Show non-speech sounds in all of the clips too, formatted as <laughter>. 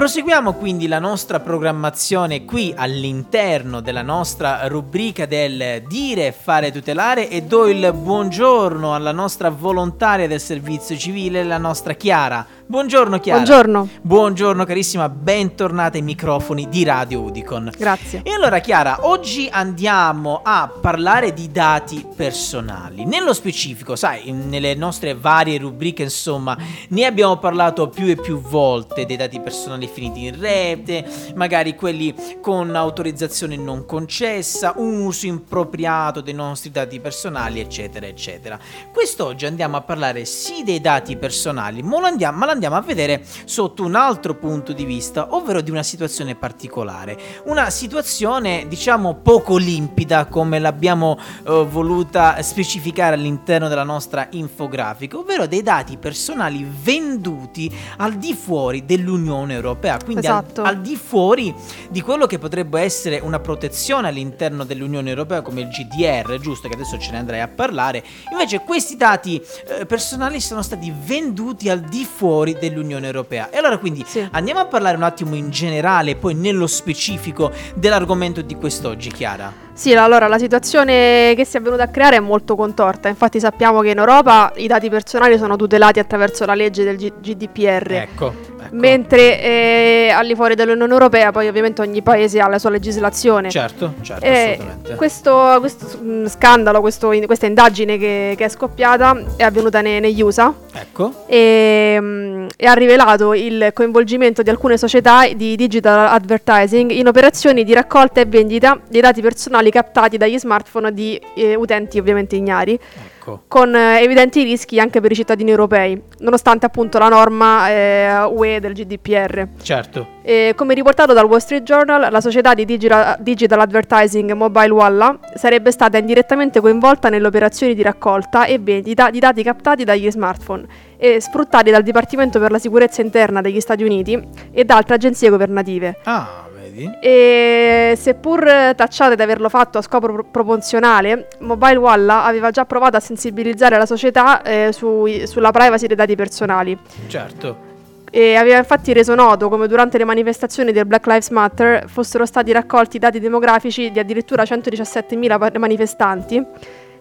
proseguiamo quindi la nostra programmazione qui all'interno della nostra rubrica del dire, fare, tutelare e do il buongiorno alla nostra volontaria del servizio civile, la nostra Chiara. Buongiorno Chiara. Buongiorno. Buongiorno carissima, bentornata ai microfoni di Radio Udicon. Grazie. E allora Chiara, oggi andiamo a parlare di dati personali. Nello specifico, sai, nelle nostre varie rubriche, insomma, ne abbiamo parlato più e più volte dei dati personali finiti in rete, magari quelli con autorizzazione non concessa, un uso impropriato dei nostri dati personali, eccetera, eccetera. Quest'oggi andiamo a parlare sì dei dati personali, ma lo andiamo, ma andiamo a vedere sotto un altro punto di vista, ovvero di una situazione particolare. Una situazione, diciamo, poco limpida come l'abbiamo eh, voluta specificare all'interno della nostra infografica, ovvero dei dati personali venduti al di fuori dell'Unione Europea, quindi Esatto. al, al di fuori di quello che potrebbe essere una protezione all'interno dell'Unione Europea come il GDR, giusto che adesso ce ne andrei a parlare. Invece questi dati eh, personali sono stati venduti al di fuori dell'Unione Europea. E allora quindi Sì. andiamo a parlare un attimo in generale, poi nello specifico dell'argomento di quest'oggi, Chiara. Sì, allora la situazione che si è venuta a creare è molto contorta. Infatti sappiamo che in Europa i dati personali sono tutelati attraverso la legge del G- GDPR. Ecco. ecco. Mentre eh, al di fuori dell'Unione Europea, poi ovviamente ogni paese ha la sua legislazione. Certo, certo, Eh, assolutamente. questo, questo, mm, scandalo, questo- questa indagine che, che è scoppiata è avvenuta ne- negli USA Ecco. e, e ha rivelato il coinvolgimento di alcune società di digital advertising in operazioni di raccolta e vendita dei dati personali captati dagli smartphone di eh, utenti ovviamente ignari, Ecco. con eh, evidenti rischi anche per i cittadini europei, nonostante appunto la norma eh, UE del GDPR. Certo. E come riportato dal Wall Street Journal, la società di digital, digital advertising Mobile Walla sarebbe stata indirettamente coinvolta nelle operazioni di raccolta e vendita di dati captati dagli smartphone e sfruttati dal Dipartimento per la sicurezza interna degli Stati Uniti e da altre agenzie governative. Ah, vedi? E seppur tacciate di averlo fatto a scopo pro- proporzionale, Mobile Walla aveva già provato a sensibilizzare la società eh, sui- sulla privacy dei dati personali Certo. e aveva infatti reso noto come durante le manifestazioni del Black Lives Matter fossero stati raccolti dati demografici di addirittura 117.000 pa- manifestanti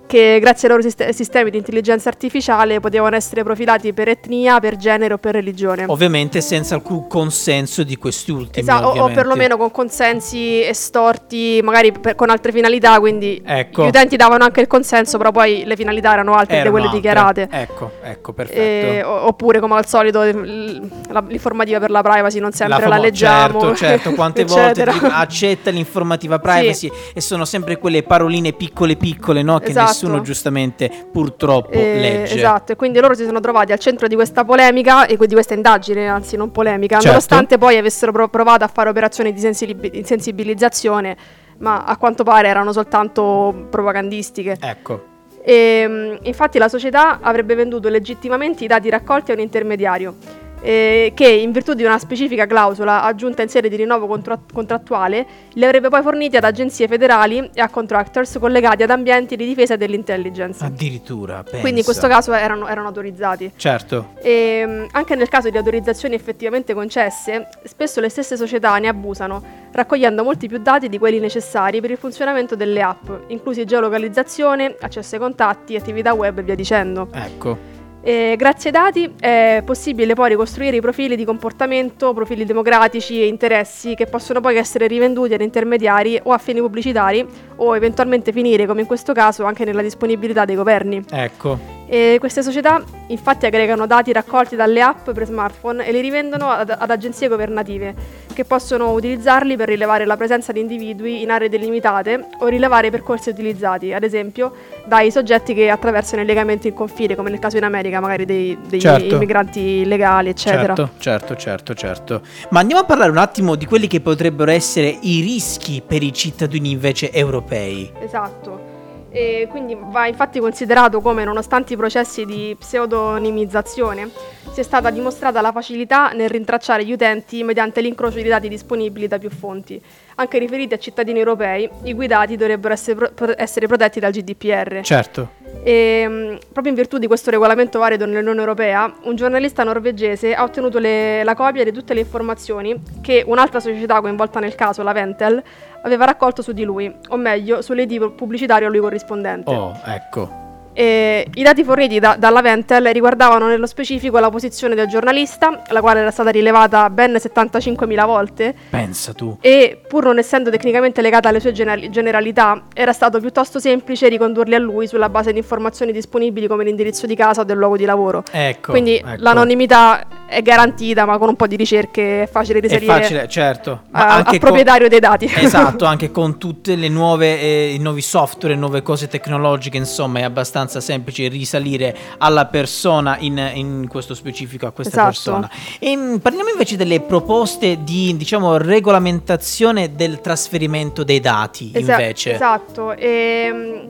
che grazie ai loro sist- sistemi di intelligenza artificiale potevano essere profilati per etnia, per genere o per religione. Ovviamente senza alcun consenso di questi ultimi. Esatto, o- perlomeno con consensi estorti, magari per- con altre finalità, quindi Ecco. gli utenti davano anche il consenso, però poi le finalità erano altre di Erano quelle altre. dichiarate. Ecco, ecco, perfetto. E- oppure come al solito la- l'informativa per la privacy non sempre la, famo- leggiamo Certo, certo, quante <laughs> volte accetta l'informativa privacy e sono sempre quelle paroline piccole piccole, no? Che Esatto. nessuno giustamente purtroppo Eh, legge. Esatto, e quindi loro si sono trovati al centro di questa polemica e di questa indagine, anzi non polemica, Certo. nonostante poi avessero pro- provato a fare operazioni di di sensibilizzazione, ma a quanto pare erano soltanto propagandistiche. Ecco. E, mm, infatti la società avrebbe venduto legittimamente i dati raccolti a un intermediario eh, che in virtù di una specifica clausola aggiunta in sede di rinnovo contra- contrattuale li avrebbe poi forniti ad agenzie federali e a contractors collegati ad ambienti di difesa dell'intelligence. Addirittura, pensa. Quindi in questo caso erano, erano autorizzati. Certo. E, mh, anche nel caso di autorizzazioni effettivamente concesse, spesso le stesse società ne abusano, raccogliendo molti più dati di quelli necessari per il funzionamento delle app, inclusi geolocalizzazione, accesso ai contatti, attività web e via dicendo. Ecco. E grazie ai dati è possibile poi ricostruire i profili di comportamento, profili democratici e interessi che possono poi essere rivenduti ad intermediari o a fini pubblicitari o eventualmente finire, come in questo caso, anche nella disponibilità dei governi. Ecco. E queste società infatti aggregano dati raccolti dalle app per smartphone e li rivendono ad, ad agenzie governative che possono utilizzarli per rilevare la presenza di individui in aree delimitate o rilevare i percorsi utilizzati, ad esempio dai soggetti che attraversano illegalmente il confine, come nel caso in America, magari dei, degli Certo. immigranti illegali, eccetera. Certo, certo, certo, certo. Ma andiamo a parlare un attimo di quelli che potrebbero essere i rischi per i cittadini invece europei. Esatto. E quindi va infatti considerato come, nonostante i processi di pseudonimizzazione, sia stata dimostrata la facilità nel rintracciare gli utenti mediante l'incrocio di dati disponibili da più fonti, anche riferiti a cittadini europei, i cui dati dovrebbero essere, pro- essere protetti dal GDPR. Certo. E, mh, proprio in virtù di questo regolamento valido nell'Unione Europea, un giornalista norvegese ha ottenuto le- la copia di tutte le informazioni che un'altra società coinvolta nel caso, la Ventel, aveva raccolto su di lui, o meglio, sull'ID pubblicitario a lui corrispondente. Oh, ecco. E I dati forniti da- dalla Ventel riguardavano nello specifico la posizione del giornalista, la quale era stata rilevata ben 75.000 volte, Pensa tu. e pur non essendo tecnicamente legata alle sue gener- generalità, era stato piuttosto semplice ricondurli a lui sulla base di informazioni disponibili come l'indirizzo di casa o del luogo di lavoro. Ecco. Quindi ecco. l'anonimità è garantita, ma con un po' di ricerche è facile È risalire facile, certo. a- al con- proprietario dei dati. <laughs> Esatto, <laughs> anche con tutte le nuove, eh, i nuovi software, nuove cose tecnologiche, insomma, è abbastanza semplice risalire alla persona in, in questo specifico, a questa Esatto. persona. E, mm, parliamo invece delle proposte di, diciamo, regolamentazione del trasferimento dei dati, Esa- invece. Esatto, e,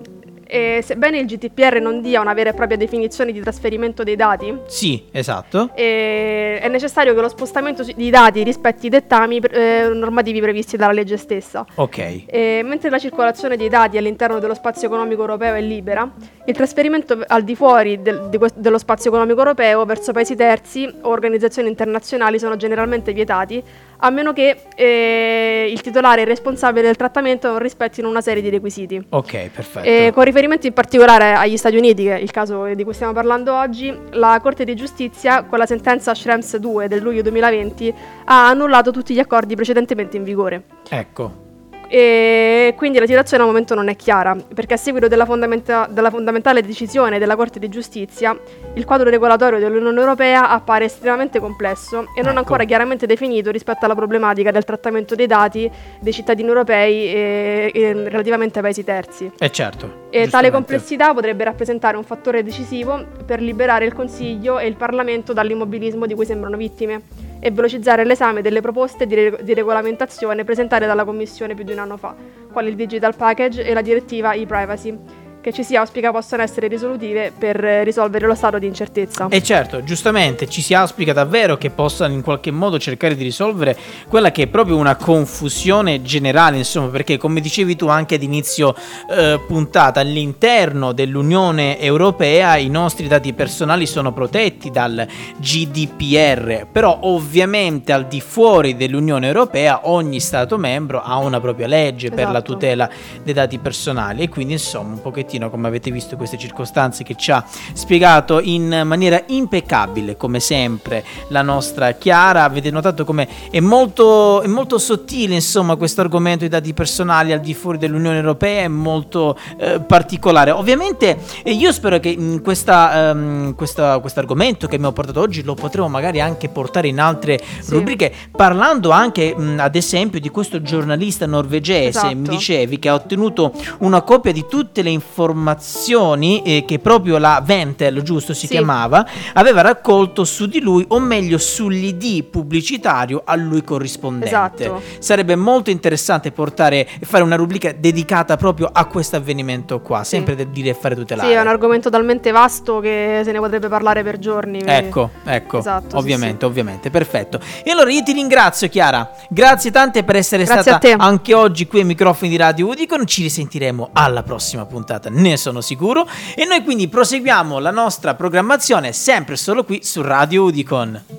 e sebbene il GDPR non dia una vera e propria definizione di trasferimento dei dati, Sì, esatto. è necessario che lo spostamento di dati rispetti i dettami eh, normativi previsti dalla legge stessa. Ok. E mentre la circolazione dei dati all'interno dello spazio economico europeo è libera, il trasferimento al di fuori del- di que- dello spazio economico europeo verso paesi terzi o organizzazioni internazionali sono generalmente vietati, a meno che eh, il titolare e il responsabile del trattamento non rispettino una serie di requisiti. Ok, perfetto. E con riferimento in particolare agli Stati Uniti, che è il caso di cui stiamo parlando oggi, la Corte di Giustizia, con la sentenza Schrems 2 del luglio 2020, ha annullato tutti gli accordi precedentemente in vigore. Ecco. E quindi la situazione al momento non è chiara, perché a seguito della, fondamenta- della fondamentale decisione della Corte di Giustizia, il quadro regolatorio dell'Unione Europea appare estremamente complesso e non Ecco. ancora chiaramente definito rispetto alla problematica del trattamento dei dati dei cittadini europei e- e relativamente ai paesi terzi. E certo. E tale complessità potrebbe rappresentare un fattore decisivo per liberare il Consiglio e il Parlamento dall'immobilismo di cui sembrano vittime e velocizzare l'esame delle proposte di, re- di regolamentazione presentate dalla Commissione più di un anno fa, quali il Digital Package e la direttiva e-privacy, che ci si auspica possano essere risolutive per risolvere lo stato di incertezza. E certo, giustamente ci si auspica davvero che possano in qualche modo cercare di risolvere quella che è proprio una confusione generale, insomma, perché come dicevi tu anche ad inizio eh, puntata, all'interno dell'Unione Europea i nostri dati personali sono protetti dal GDPR, però ovviamente al di fuori dell'Unione Europea ogni Stato membro ha una propria legge per la Esatto. tutela dei dati personali e quindi insomma un pochettino come avete visto queste circostanze che ci ha spiegato in maniera impeccabile come sempre la nostra Chiara avete notato come è molto, è molto sottile insomma questo argomento dei dati personali al di fuori dell'Unione Europea è molto eh, particolare ovviamente eh, io spero che in questa, ehm, questo argomento che abbiamo portato oggi lo potremo magari anche portare in altre Sì. rubriche parlando anche mh, ad esempio di questo giornalista norvegese Esatto. mi dicevi che ha ottenuto una copia di tutte le informazioni eh, che proprio la Ventel, giusto si Sì. chiamava, aveva raccolto su di lui, o meglio sull'ID pubblicitario a lui corrispondente. Esatto. Sarebbe molto interessante portare e fare una rubrica dedicata proprio a questo avvenimento qua, sempre del dire e fare tutelare. Sì, è un argomento talmente vasto che se ne potrebbe parlare per giorni. Ecco, ecco, Esatto, sì, ovviamente, ovviamente, perfetto. E allora io ti ringrazio Chiara, grazie tante per essere Grazie stata anche oggi qui ai microfoni di Radio Udicon, ci risentiremo alla prossima puntata, ne sono sicuro, e noi quindi proseguiamo la nostra programmazione sempre solo qui su Radio Udicon.